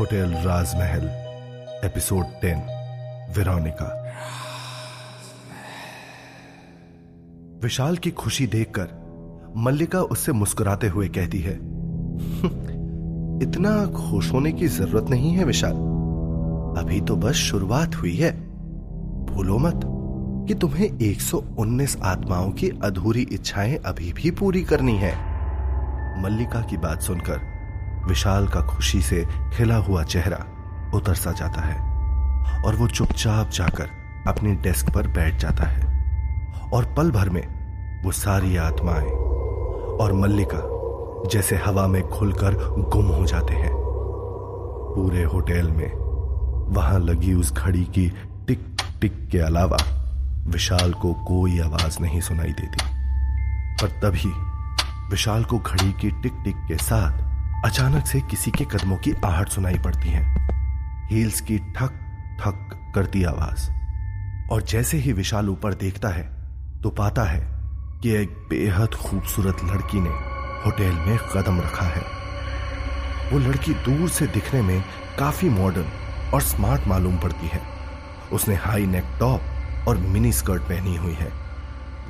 Hotel राजमहल, episode ten, Veronica. विशाल की खुशी देखकर मल्लिका उससे मुस्कुराते हुए कहती है इतना खुश होने की ज़रूरत नहीं है विशाल। अभी तो बस शुरुआत हुई है। भूलो मत कि तुम्हें 119 आत्माओं की अधूरी इच्छाएँ अभी भी पूरी करनी है। मल्लिका की बात सुनकर विशाल का खुशी से खिला हुआ चेहरा उतर सा जाता है और वो चुपचाप जाकर अपनी डेस्क पर बैठ जाता है और पल भर में वो सारी आत्माएँ और मल्लिका जैसे हवा में खुलकर गुम हो जाते हैं। पूरे होटल में वहाँ लगी उस घड़ी की टिक टिक के अलावा विशाल को कोई आवाज़ नहीं सुनाई देती। पर तभी विशाल को घड़ी की टिक टिक के साथ अचानक से किसी के कदमों की आहट सुनाई पड़ती है। हील्स की ठक ठक करती आवाज़। और जैसे ही विशाल ऊपर देखता है तो पाता है कि एक बेहद खूबसूरत लड़की ने होटल में कदम रखा है। वो लड़की दूर से दिखने में काफ़ी मॉडर्न और स्मार्ट मालूम पड़ती है। उसने हाई नेक टॉप और मिनी स्कर्ट पहनी हुई है,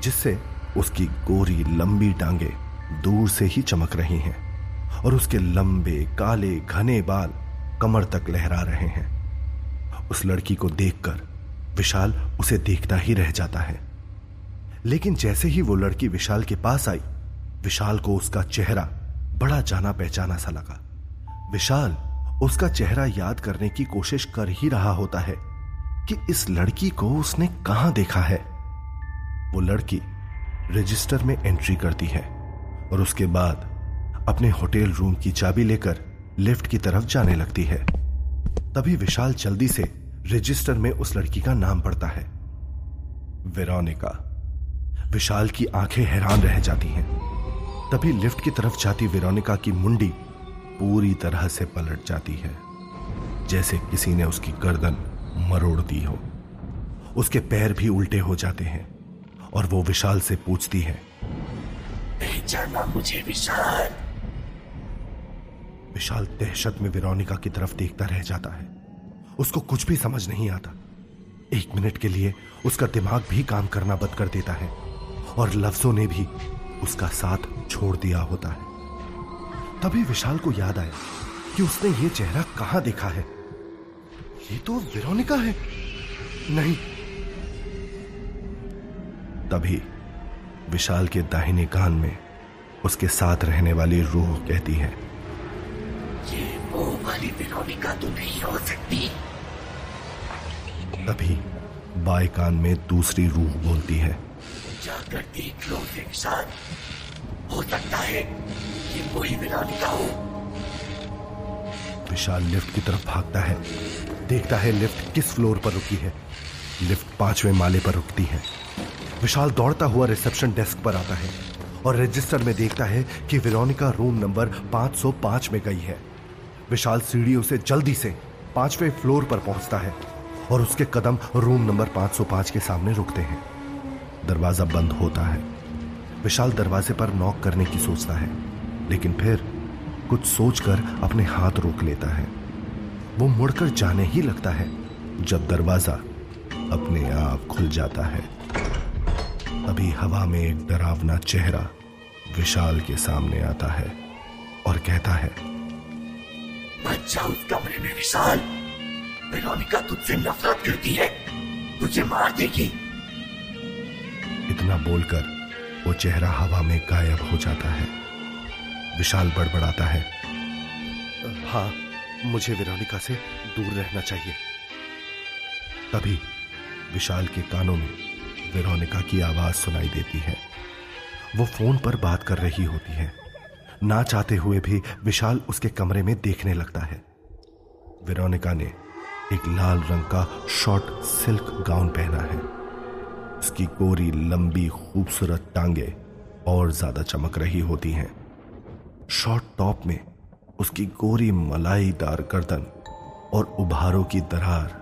जिससे उसकी गोरी लंबी टांगे दूर से ही चमक रही हैं और उसके लंबे, काले, घने बाल कमर तक लहरा रहे हैं। उस लड़की को देखकर विशाल उसे देखता ही रह जाता है। लेकिन जैसे ही वो लड़की विशाल के पास आई, विशाल को उसका चेहरा बड़ा जाना पहचाना सा लगा। विशाल उसका चेहरा याद करने की कोशिश कर ही रहा होता है कि इस लड़की को उसने कहाँ देखा है। वो लड़की रजिस्टर में एंट्री करती है। और उसके बाद अपने होटल रूम की चाबी लेकर लिफ्ट की तरफ़ जाने लगती है। तभी विशाल जल्दी से रजिस्टर में उस लड़की का नाम पड़ता है। वेरोनिका। विशाल की आँखें हैरान रह जाती हैं। तभी लिफ्ट की तरफ़ जाती वेरोनिका की मुंडी पूरी तरह से पलट जाती है, जैसे किसी ने उसकी गर्दन मरोड़ दी हो। उसके पैर भी उल्टे हो जाते हैं और वो विशाल से पूछती है मुझे विशाल। विशाल दहशत में विरोनिका की तरफ़ देखता रह जाता है। उसको कुछ भी समझ नहीं आता। एक मिनट के लिए उसका दिमाग भी काम करना बंद कर देता है और लफ्जों ने भी उसका साथ छोड़ दिया होता है। तभी विशाल को याद आया कि उसने ये चेहरा कहाँ देखा है। ये तो विरोनिका है। नहीं। तभी विशाल के दाहिने कान में उसके साथ रहने वाली रूह कहती है। ये वो वाली विरोनिका तो नहीं हो सकती। तभी बाएँ कान में दूसरी रूह बोलती है। जाकर देख लो विशाल हो सकता है ये वही विरोनिका हो। विशाल लिफ्ट की तरफ़ भागता है। देखता है लिफ्ट किस फ्लोर पर रुकी है। लिफ्ट पाँचवें माले पर रुकती है। विशाल दौड़ता हुआ रिसेप्शन डेस्क पर आता है। और रजिस्टर में देखता है कि विरोनिका रूम नंबर 505 में गई है। विशाल सीढ़ियों से जल्दी से पाँचवें फ्लोर पर पहुँचता है और उसके कदम रूम नंबर 505 के सामने रुकते हैं। दरवाज़ा बंद होता है। विशाल दरवाजे पर नॉक करने की सोचता है, लेकिन फिर कुछ सोचकर अपने हाथ रोक लेता है। वो मुड़कर जाने ही लगता है जब दरवाज़ा अपने आप खुल जाता है। अभी हवा में एक डरावना चेहरा विशाल के सामने आता है और कहता है बच्चा उस कमरे में विशाल। वेरोनिका तुझसे नफरत करती है। तुझे मार देगी। इतना बोलकर वो चेहरा हवा में गायब हो जाता है। विशाल बड़बड़ाता है हाँ मुझे वेरोनिका से दूर रहना चाहिए। तभी विशाल के कानों में वेरोनिका की आवाज़ सुनाई देती है। वो फ़ोन पर बात कर रही होती है। ना चाहते हुए भी विशाल उसके कमरे में देखने लगता है। वेरोनिका ने एक लाल रंग का शॉर्ट सिल्क गाउन पहना है। उसकी गोरी लंबी खूबसूरत टांगे और ज़्यादा चमक रही होती हैं। शॉर्ट टॉप में उसकी गोरी मलाईदार गर्दन और उभारों की दरार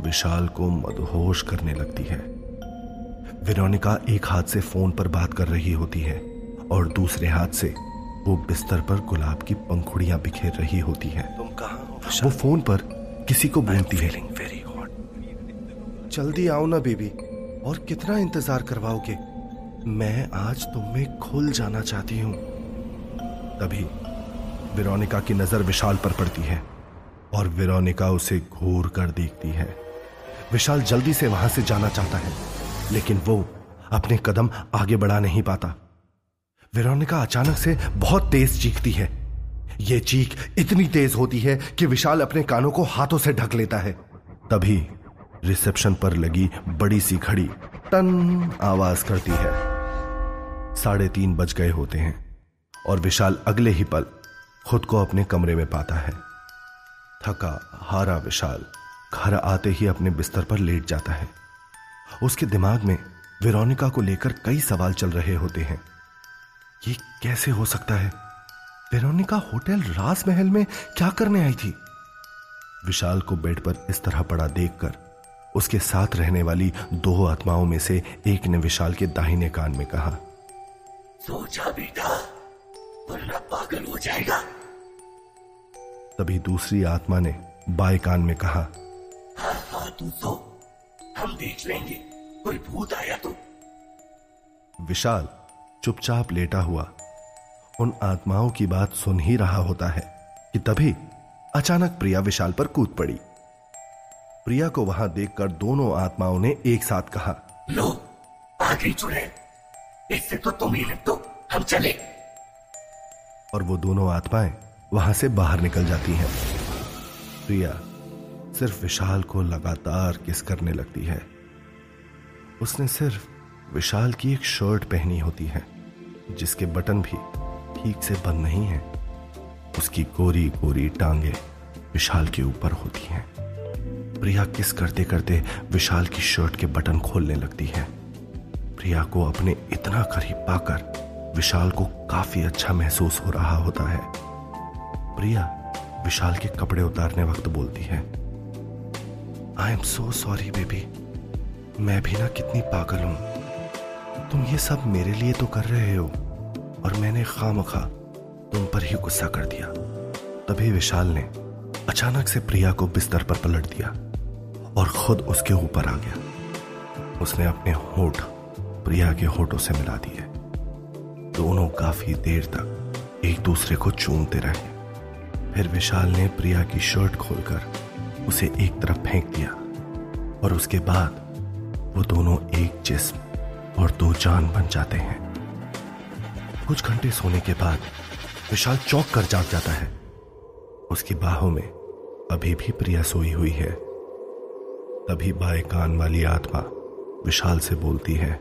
विशाल को मदहोश करने लगती है। वेरोनिका एक हाथ से फ़ोन पर बात कर रही होती है और दूसरे हाथ से वो बिस्तर पर गुलाब की पंखुड़ियाँ बिखेर रही होती है। तुम कहा वो फ़ोन पर किसी को बोलती है। वेरी जल्दी आओ ना बेबी। और कितना इंतज़ार करवाओगे? मैं आज तुम में खुल जाना चाहती हूँ। तभी विरोनिका की नज़र विशाल पर पड़ती है और विरोनिका उसे घूर कर देखती है। विशाल जल्दी से वहाँ से जाना चाहता है। लेकिन वो अपने कदम आगे बढ़ा नहीं पाता। विरोनिका अचानक से बहुत तेज चीखती है। यह चीख इतनी तेज होती है कि विशाल अपने कानों को हाथों से ढक लेता है। तभी रिसेप्शन पर लगी बड़ी सी घड़ी टन आवाज़ करती है। साढ़े तीन बज गए होते हैं और विशाल अगले ही पल खुद को अपने कमरे में पाता है। थका हारा विशाल घर आते ही अपने बिस्तर पर लेट जाता है। उसके दिमाग में विरोनिका को लेकर कई सवाल चल रहे होते हैं। ये कैसे हो सकता है? वेरोनिका होटल राजमहल में क्या करने आई थी? विशाल को बेड पर इस तरह पड़ा देखकर उसके साथ रहने वाली दो आत्माओं में से एक ने विशाल के दाहिने कान में कहा सोचा बेटा वरना पागल हो जाएगा. तभी दूसरी आत्मा ने बाएँ कान में कहा हाँ हाँ तू सो हम देख लेंगे। कोई भूत आया तो। विशाल चुपचाप लेटा हुआ। उन आत्माओं की बात सुन ही रहा होता है कि तभी अचानक प्रिया विशाल पर कूद पड़ी। प्रिया को वहाँ देखकर दोनों आत्माओं ने एक साथ कहा लो आगे चुने। इससे तो तुम ही निपटो। हम चले। और वो दोनों आत्माएँ वहाँ से बाहर निकल जाती हैं। प्रिया सिर्फ़ विशाल को लगातार किस करने लगती है। उसने सिर्फ़ विशाल की एक शर्ट पहनी होती है, जिसके बटन भी ठीक से बंद नहीं है। उसकी गोरी गोरी टांगे विशाल के ऊपर होती हैं। प्रिया किस करते करते विशाल की शर्ट के बटन खोलने लगती है। प्रिया को अपने इतना करीब पाकर विशाल को काफ़ी अच्छा महसूस हो रहा होता है। प्रिया विशाल के कपड़े उतारने वक्त बोलती है I am so sorry baby मैं भी ना कितनी पागल हूँ। तुम ये सब मेरे लिए तो कर रहे हो, और मैंने खाम खा तुम पर ही गुस्सा कर दिया। तभी विशाल ने अचानक से प्रिया को बिस्तर पर पलट दिया, और खुद उसके ऊपर आ गया। उसने अपने होठ प्रिया के होठों से मिला दिए। दोनों काफ़ी देर तक एक दूसरे को चूमते रहे। फिर विशाल ने प्रिया की शर्ट खोलकर उसे एक तरफ़ फेंक दिया और उसके बाद वो दोनों एक जिस्म और दो जान बन जाते हैं। कुछ घंटे सोने के बाद विशाल चौक कर जाग जाता है। उसकी बाहों में अभी भी प्रिया सोई हुई है। तभी बाएँ कान वाली आत्मा विशाल से बोलती है,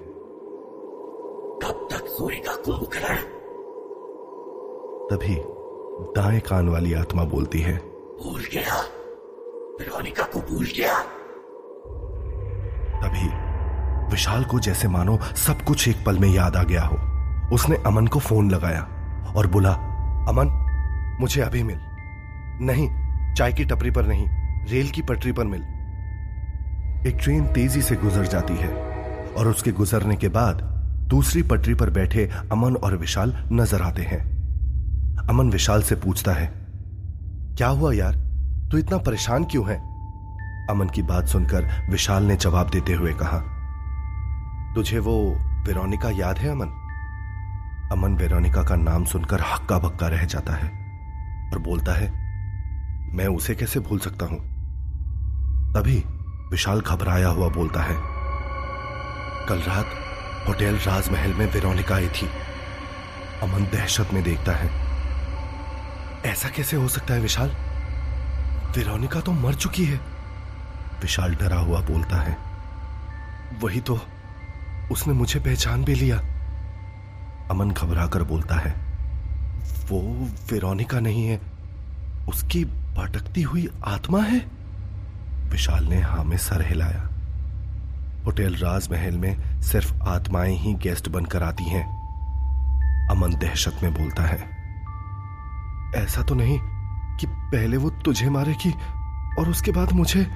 कब तक सोएगा कुंभकर्ण? तभी दाएँ कान वाली आत्मा बोलती है, भूल गया। वेरोनिका को भूल गया। तभी विशाल को जैसे मानो सब कुछ एक पल में याद आ गया हो। उसने अमन को फ़ोन लगाया और बोला, अमन, मुझे अभी मिल। नहीं, चाय की टपरी पर नहीं, रेल की पटरी पर मिल। एक ट्रेन तेज़ी से गुजर जाती है और उसके गुजरने के बाद दूसरी पटरी पर बैठे अमन और विशाल नज़र आते हैं। अमन विशाल से पूछता है, क्या हुआ यार? तू इतना परेशान क्यों है? अमन की बात सुनकर विशाल ने जवाब देते हुए कहा, तुझे वो वेरोनिका याद है अमन? अमन वेरोनिका का नाम सुनकर हक्का बक्का रह जाता है और बोलता है, मैं उसे कैसे भूल सकता हूँ? तभी विशाल घबराया हुआ बोलता है, कल रात होटल राजमहल में वेरोनिका आई थी। अमन दहशत में देखता है, ऐसा कैसे हो सकता है विशाल? वेरोनिका तो मर चुकी है। विशाल डरा हुआ बोलता है। वही तो उसने मुझे पहचान भी लिया। अमन घबरा कर बोलता है, वो वेरोनिका नहीं है, उसकी भटकती हुई आत्मा है? विशाल ने हा में सर हिलाया। होटल राजमहल में सिर्फ़ आत्माएँ ही गेस्ट बनकर आती हैं। अमन दहशत में बोलता है, ऐसा तो नहीं कि पहले वो तुझे मारेगी और उसके बाद मुझे?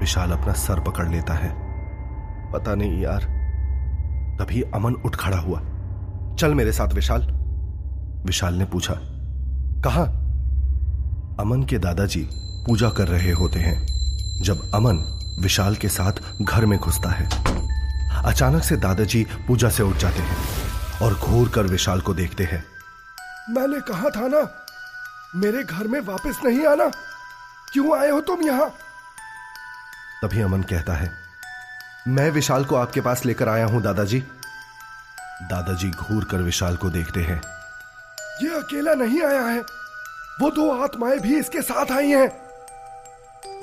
विशाल अपना सर पकड़ लेता है। पता नहीं यार, तभी अमन उठ खड़ा हुआ। चल मेरे साथ विशाल। विशाल ने पूछा, कहा? अमन के दादाजी पूजा कर रहे होते हैं, जब अमन विशाल के साथ घर में घुसता है। अचानक से दादाजी पूजा से उठ जाते हैं और घूर कर विशाल को देखते हैं। मैंने कहा था ना मेरे घर में वापस नहीं आना। क्यों आए हो तुम यहाँ? तभी अमन कहता है मैं विशाल को आपके पास लेकर आया हूँ दादाजी। दादाजी घूर कर विशाल को देखते हैं। ये अकेला नहीं आया है। वो दो आत्माएँ भी इसके साथ आई हैं।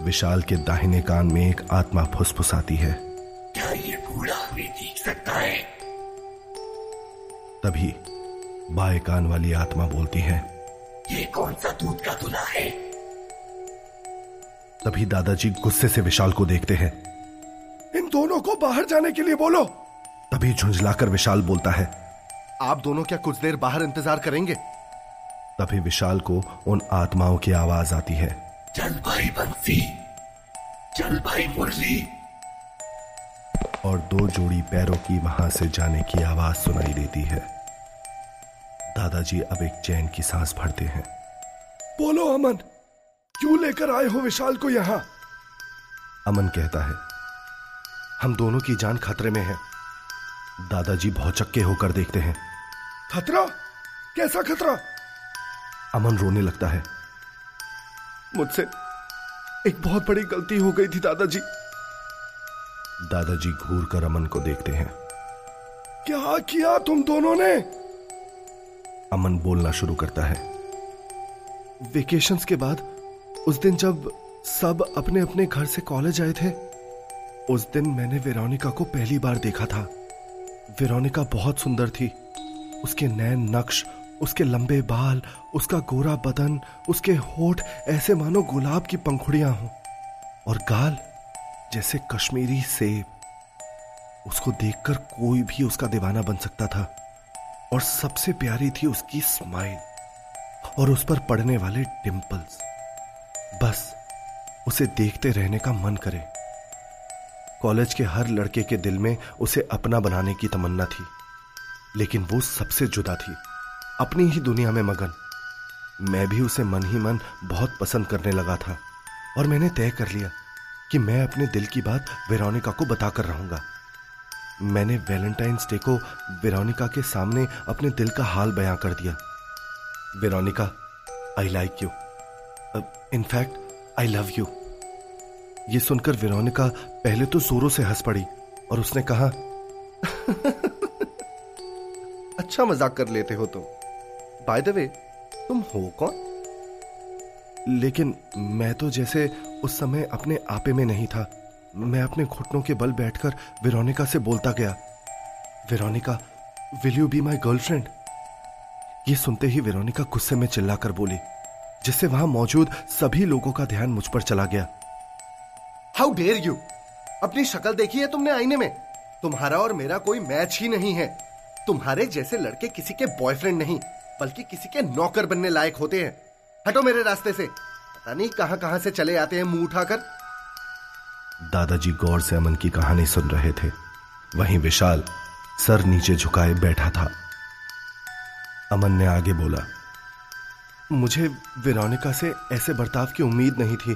विशाल के दाहिने कान में एक आत्मा फुसफुसाती है। क्या ये बूढ़ा हमें देख सकता है? तभी बाएँ कान वाली आत्मा बोलती है ये कौन सा दूध का दूल्हा है? तभी दादाजी गुस्से से विशाल को देखते हैं। इन दोनों को बाहर जाने के लिए बोलो। तभी झुंझलाकर विशाल बोलता है। आप दोनों क्या कुछ देर बाहर इंतज़ार करेंगे? तभी विशाल को उन आत्माओं की आवाज़ आती है। चल भाई बंसी। चल भाई मुरली। और दो जोड़ी पैरों की वहाँ से जाने की आवाज़ सुनाई देती है। दादाजी अब एक चैन की सांस भरते हैं। बोलो अमन। क्यों लेकर आए हो विशाल को यहाँ? अमन कहता है हम दोनों की जान खतरे में है। दादाजी भौचक्के होकर देखते हैं। खतरा? कैसा खतरा? अमन रोने लगता है। मुझसे एक बहुत बड़ी गलती हो गई थी दादाजी। दादाजी घूर कर अमन को देखते हैं। क्या किया तुम दोनों ने? अमन बोलना शुरू करता है। वेकेशंस के बाद, उस दिन जब सब अपने अपने घर से कॉलेज आए थे, उस दिन मैंने वेरोनिका को पहली बार देखा था। वेरोनिका बहुत सुंदर थी। उसके नैन नक्श, उसके लंबे बाल, उसका गोरा बदन, उसके होठ, ऐसे मानो गुलाब की पंखुड़ियाँ हों, और गाल जैसे कश्मीरी सेब। उसको देखकर कोई भी उसका दीवाना बन सकता था। और सबसे प्यारी थी उसकी स्माइल और उस पर पड़ने वाले डिंपल्स बस, उसे देखते रहने का मन करे। कॉलेज के हर लड़के के दिल में उसे अपना बनाने की तमन्ना थी, लेकिन वो सबसे जुदा थी, अपनी ही दुनिया में मगन। मैं भी उसे मन ही मन बहुत पसंद करने लगा था, और मैंने तय कर लिया कि मैं अपने दिल की बात वेरोनिका को बताकर रहूँगा। मैंने वैलेंटाइंस डे को वेरोनिका के सामने अपने दिल का हाल बयां कर दिया। Veronica I like you in fact I love you ये सुनकर वेरोनिका पहले तो जोरों से हंस पड़ी और उसने कहा अच्छा मज़ाक कर लेते हो तुम। बाय द वे तुम हो कौन? लेकिन मैं तो जैसे उस समय अपने आपे में नहीं था। मैं अपने घुटनों के बल बैठकर वेरोनिका से बोलता गया, Veronica will you be my girlfriend ये सुनते ही वेरोनिका गुस्से में चिल्लाकर बोली, जिससे वहाँ मौजूद सभी लोगों का ध्यान मुझ पर चला गया। हाउ डेयर यू अपनी शक्ल देखी है तुमने आईने में? तुम्हारा और मेरा कोई मैच ही नहीं है। तुम्हारे जैसे लड़के किसी के बॉयफ्रेंड नहीं, बल्कि किसी के नौकर बनने लायक होते हैं। हटो मेरे रास्ते से। पता नहीं कहाँ कहाँ से चले आते हैं मुँह उठाकर। दादाजी गौर से अमन की कहानी सुन रहे थे। वहीं विशाल सर नीचे झुकाए बैठा था। अमन ने आगे बोला, मुझे वेरोनिका से ऐसे बर्ताव की उम्मीद नहीं थी।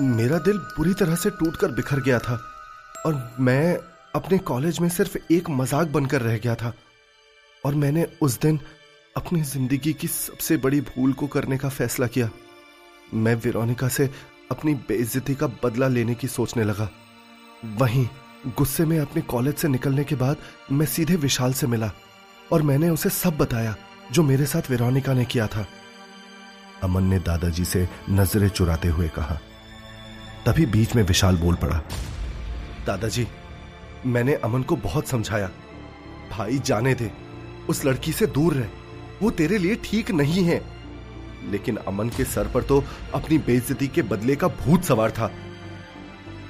मेरा दिल बुरी तरह से टूटकर बिखर गया था और मैं अपने कॉलेज में सिर्फ़ एक मज़ाक बनकर रह गया था। और मैंने उस दिन अपनी ज़िंदगी की सबसे बड़ी भूल को करने का फैसला किया। मैं विरोनिका से अपनी बेइज्जती का बदला लेने की सोचने लगा। वहीं गुस्से में अपने कॉलेज से निकलने के बाद मैं सीधे विशाल से मिला और मैंने उसे सब बताया जो मेरे साथ वेरोनिका ने किया था। अमन ने दादाजी से नज़रें चुराते हुए कहा। तभी बीच में विशाल बोल पड़ा, दादाजी, मैंने अमन को बहुत समझाया। भाई जाने दे, उस लड़की से दूर रह, वो तेरे लिए ठीक नहीं है। लेकिन अमन के सर पर तो अपनी बेइज्जती के बदले का भूत सवार था।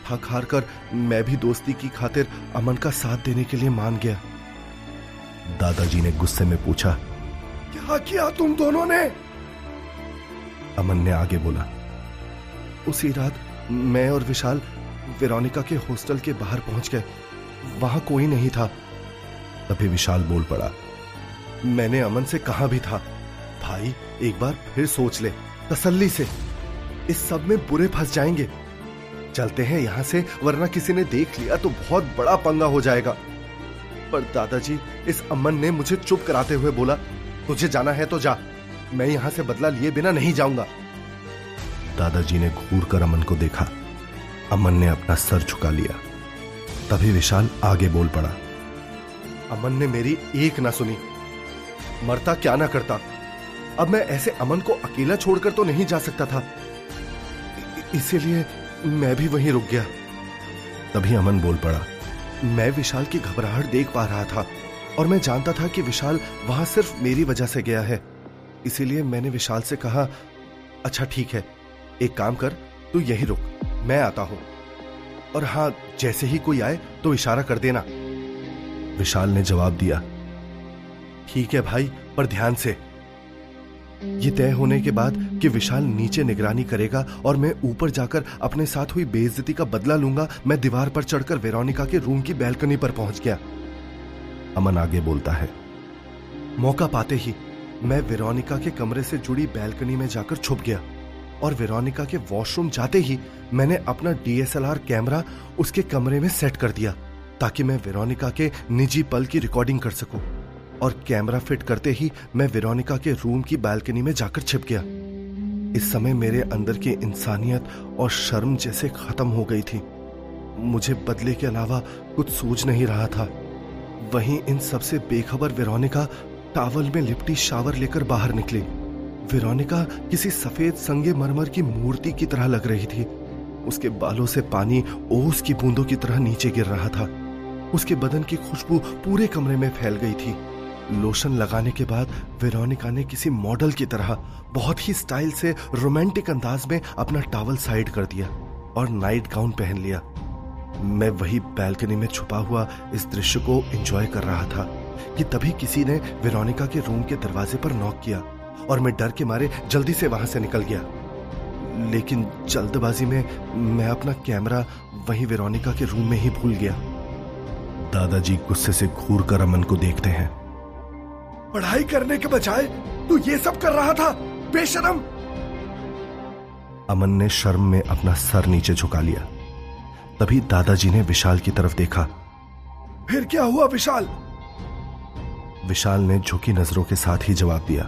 थक हार कर मैं भी दोस्ती की खातिर अमन का साथ देने के लिए मान गया। दादाजी ने गुस्से में पूछा, क्या किया तुम दोनों ने? अमन ने आगे बोला, उसी रात मैं और विशाल वेरोनिका के हॉस्टल के बाहर पहुँच गए। वहाँ कोई नहीं था। तभी विशाल बोल पड़ा, मैंने अमन से कहा भी था भाई, एक बार फिर सोच ले, तसल्ली से। इस सब में बुरे फंस जाएँगे। चलते हैं यहाँ से, वरना किसी ने देख लिया तो बहुत बड़ा पंगा हो जाएगा। पर दादाजी, इस अमन ने मुझे चुप कराते हुए बोला, तुझे जाना है तो जा, मैं यहाँ से बदला लिए बिना नहीं जाऊँगा। दादाजी ने घूर कर अमन को देखा। अमन ने अपना सर झुका लिया। तभी विशाल आगे बोल पड़ा, अमन ने मेरी एक ना सुनी। मरता क्या ना करता? अब मैं ऐसे अमन को अकेला छोड़कर तो नहीं जा सकता था। इसीलिए मैं भी वहीं रुक गया। तभी अमन बोल पड़ा, मैं विशाल की घबराहट देख पा रहा था, और मैं जानता था कि विशाल वहाँ सिर्फ़ मेरी वजह से गया है। इसीलिए मैंने विशाल से कहा अच्छा ठीक है, एक काम कर, तू यहीं रुक, मैं आता हूँ। और हाँ, जैसे ही कोई आए तो इशारा कर देना। विशाल ने जवाब दिया, ठीक है भाई, पर ध्यान से। ये तय होने के बाद कि विशाल नीचे निगरानी करेगा और मैं ऊपर जाकर अपने साथ हुई बेइज्जती का बदला लूँगा, मैं दीवार पर चढ़कर वेरोनिका के रूम की बैल्कनी पर पहुँच गया। अमन आगे बोलता है, मौका पाते ही मैं वेरोनिका के कमरे से जुड़ी बैल्कनी में जाकर छुप गया और वेरोनिका के वॉशरूम जाते ही मैंने अपना डीएसएलआर कैमरा उसके कमरे में सेट कर दिया ताकि मैं वेरोनिका के निजी पल की रिकॉर्डिंग कर सकूँ। और कैमरा फिट करते ही मैं वेरोनिका के रूम की बालकनी में जाकर छिप गया। इस समय मेरे अंदर की इंसानियत और शर्म जैसे खत्म हो गई थी। मुझे बदले के अलावा कुछ सूझ नहीं रहा था। वहीं इन सबसे बेखबर वेरोनिका टावल में लिपटी शावर लेकर बाहर निकली। वेरोनिका किसी सफ़ेद संगे मरमर की मूर्ति की तरह लग रही थी। उसके बालों से पानी ओस की बूंदों की तरह नीचे गिर रहा था। उसके बदन की खुशबू पूरे कमरे में फैल गई थी। लोशन लगाने के बाद वेरोनिका ने किसी मॉडल की तरह बहुत ही स्टाइल से रोमांटिक अंदाज में अपना टावल साइड कर दिया और नाइट गाउन पहन लिया। मैं वही बैल्कनी में छुपा हुआ इस दृश्य को एंजॉय कर रहा था कि तभी किसी ने वेरोनिका के रूम के दरवाजे पर नॉक किया और मैं डर के मारे जल्दी से वहाँ से निकल गया। लेकिन जल्दबाजी में मैं अपना कैमरा वहीं वेरोनिका के रूम में ही भूल गया। दादाजी गुस्से से घूर कर अमन को देखते हैं। पढ़ाई करने के बजाय तू ये सब कर रहा था। बेशरम। अमन ने शर्म में अपना सर नीचे झुका लिया। तभी दादाजी ने विशाल की तरफ़ देखा। फिर क्या हुआ विशाल? विशाल ने झुकी नज़रों के साथ ही जवाब दिया।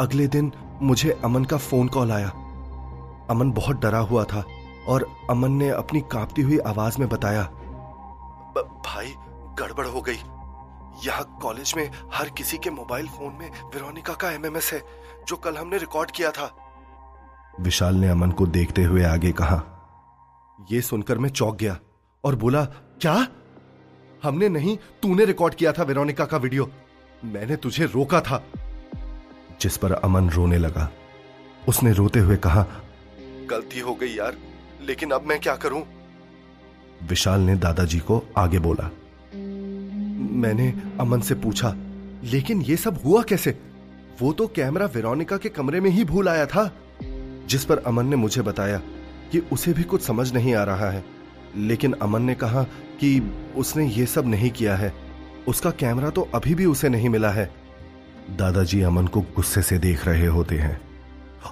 अगले दिन मुझे अमन का फ़ोन कॉल आया। अमन बहुत डरा हुआ था और अमन ने अपनी कांपती हुई आवाज़ में बताया भाई, गड़बड़ हो गई। यहाँ कॉलेज में हर किसी के मोबाइल फ़ोन में वेरोनिका का एमएमएस है जो कल हमने रिकॉर्ड किया था। विशाल ने अमन को देखते हुए आगे कहा यह सुनकर मैं चौंक गया और बोला क्या? हमने नहीं तूने रिकॉर्ड किया था वेरोनिका का वीडियो। मैंने तुझे रोका था। जिस पर अमन रोने लगा उसने रोते हुए कहा गलती हो गई यार लेकिन अब मैं क्या करूँ? विशाल ने दादाजी को आगे बोला मैंने अमन से पूछा, लेकिन ये सब हुआ कैसे? वो तो कैमरा वेरोनिका के कमरे में ही भूल आया था। जिस पर अमन ने मुझे बताया कि उसे भी कुछ समझ नहीं आ रहा है, लेकिन अमन ने कहा कि उसने ये सब नहीं किया है। उसका कैमरा तो अभी भी उसे नहीं मिला है। दादाजी अमन को गुस्से से देख रहे होते हैं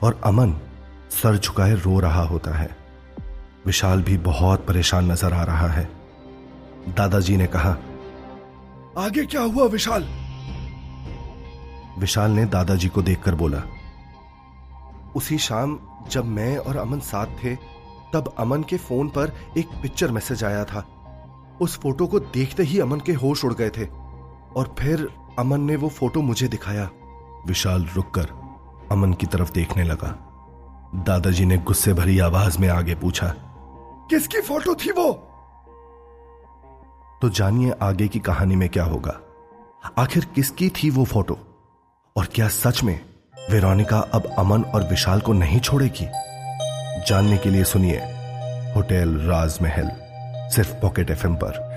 और अमन सर झुकाए रो रहा होता है। विशाल भी बहुत परेशान नज़र आ रहा है। दादाजी ने कहा आगे क्या हुआ विशाल? विशाल ने दादाजी को देखकर बोला उसी शाम जब मैं और अमन साथ थे तब अमन के फ़ोन पर एक पिक्चर मैसेज आया था। उस फ़ोटो को देखते ही अमन के होश उड़ गए थे और फिर अमन ने वो फ़ोटो मुझे दिखाया। विशाल रुककर अमन की तरफ़ देखने लगा। दादाजी ने गुस्से भरी आवाज़ में आगे पूछा किसकी फ़ोटो थी वो? तो जानिए आगे की कहानी में क्या होगा। आखिर किसकी थी वो फ़ोटो? और क्या सच में वेरोनिका अब अमन और विशाल को नहीं छोड़ेगी? जानने के लिए सुनिए होटल राजमहल, सिर्फ़ पॉकेट एफएम पर।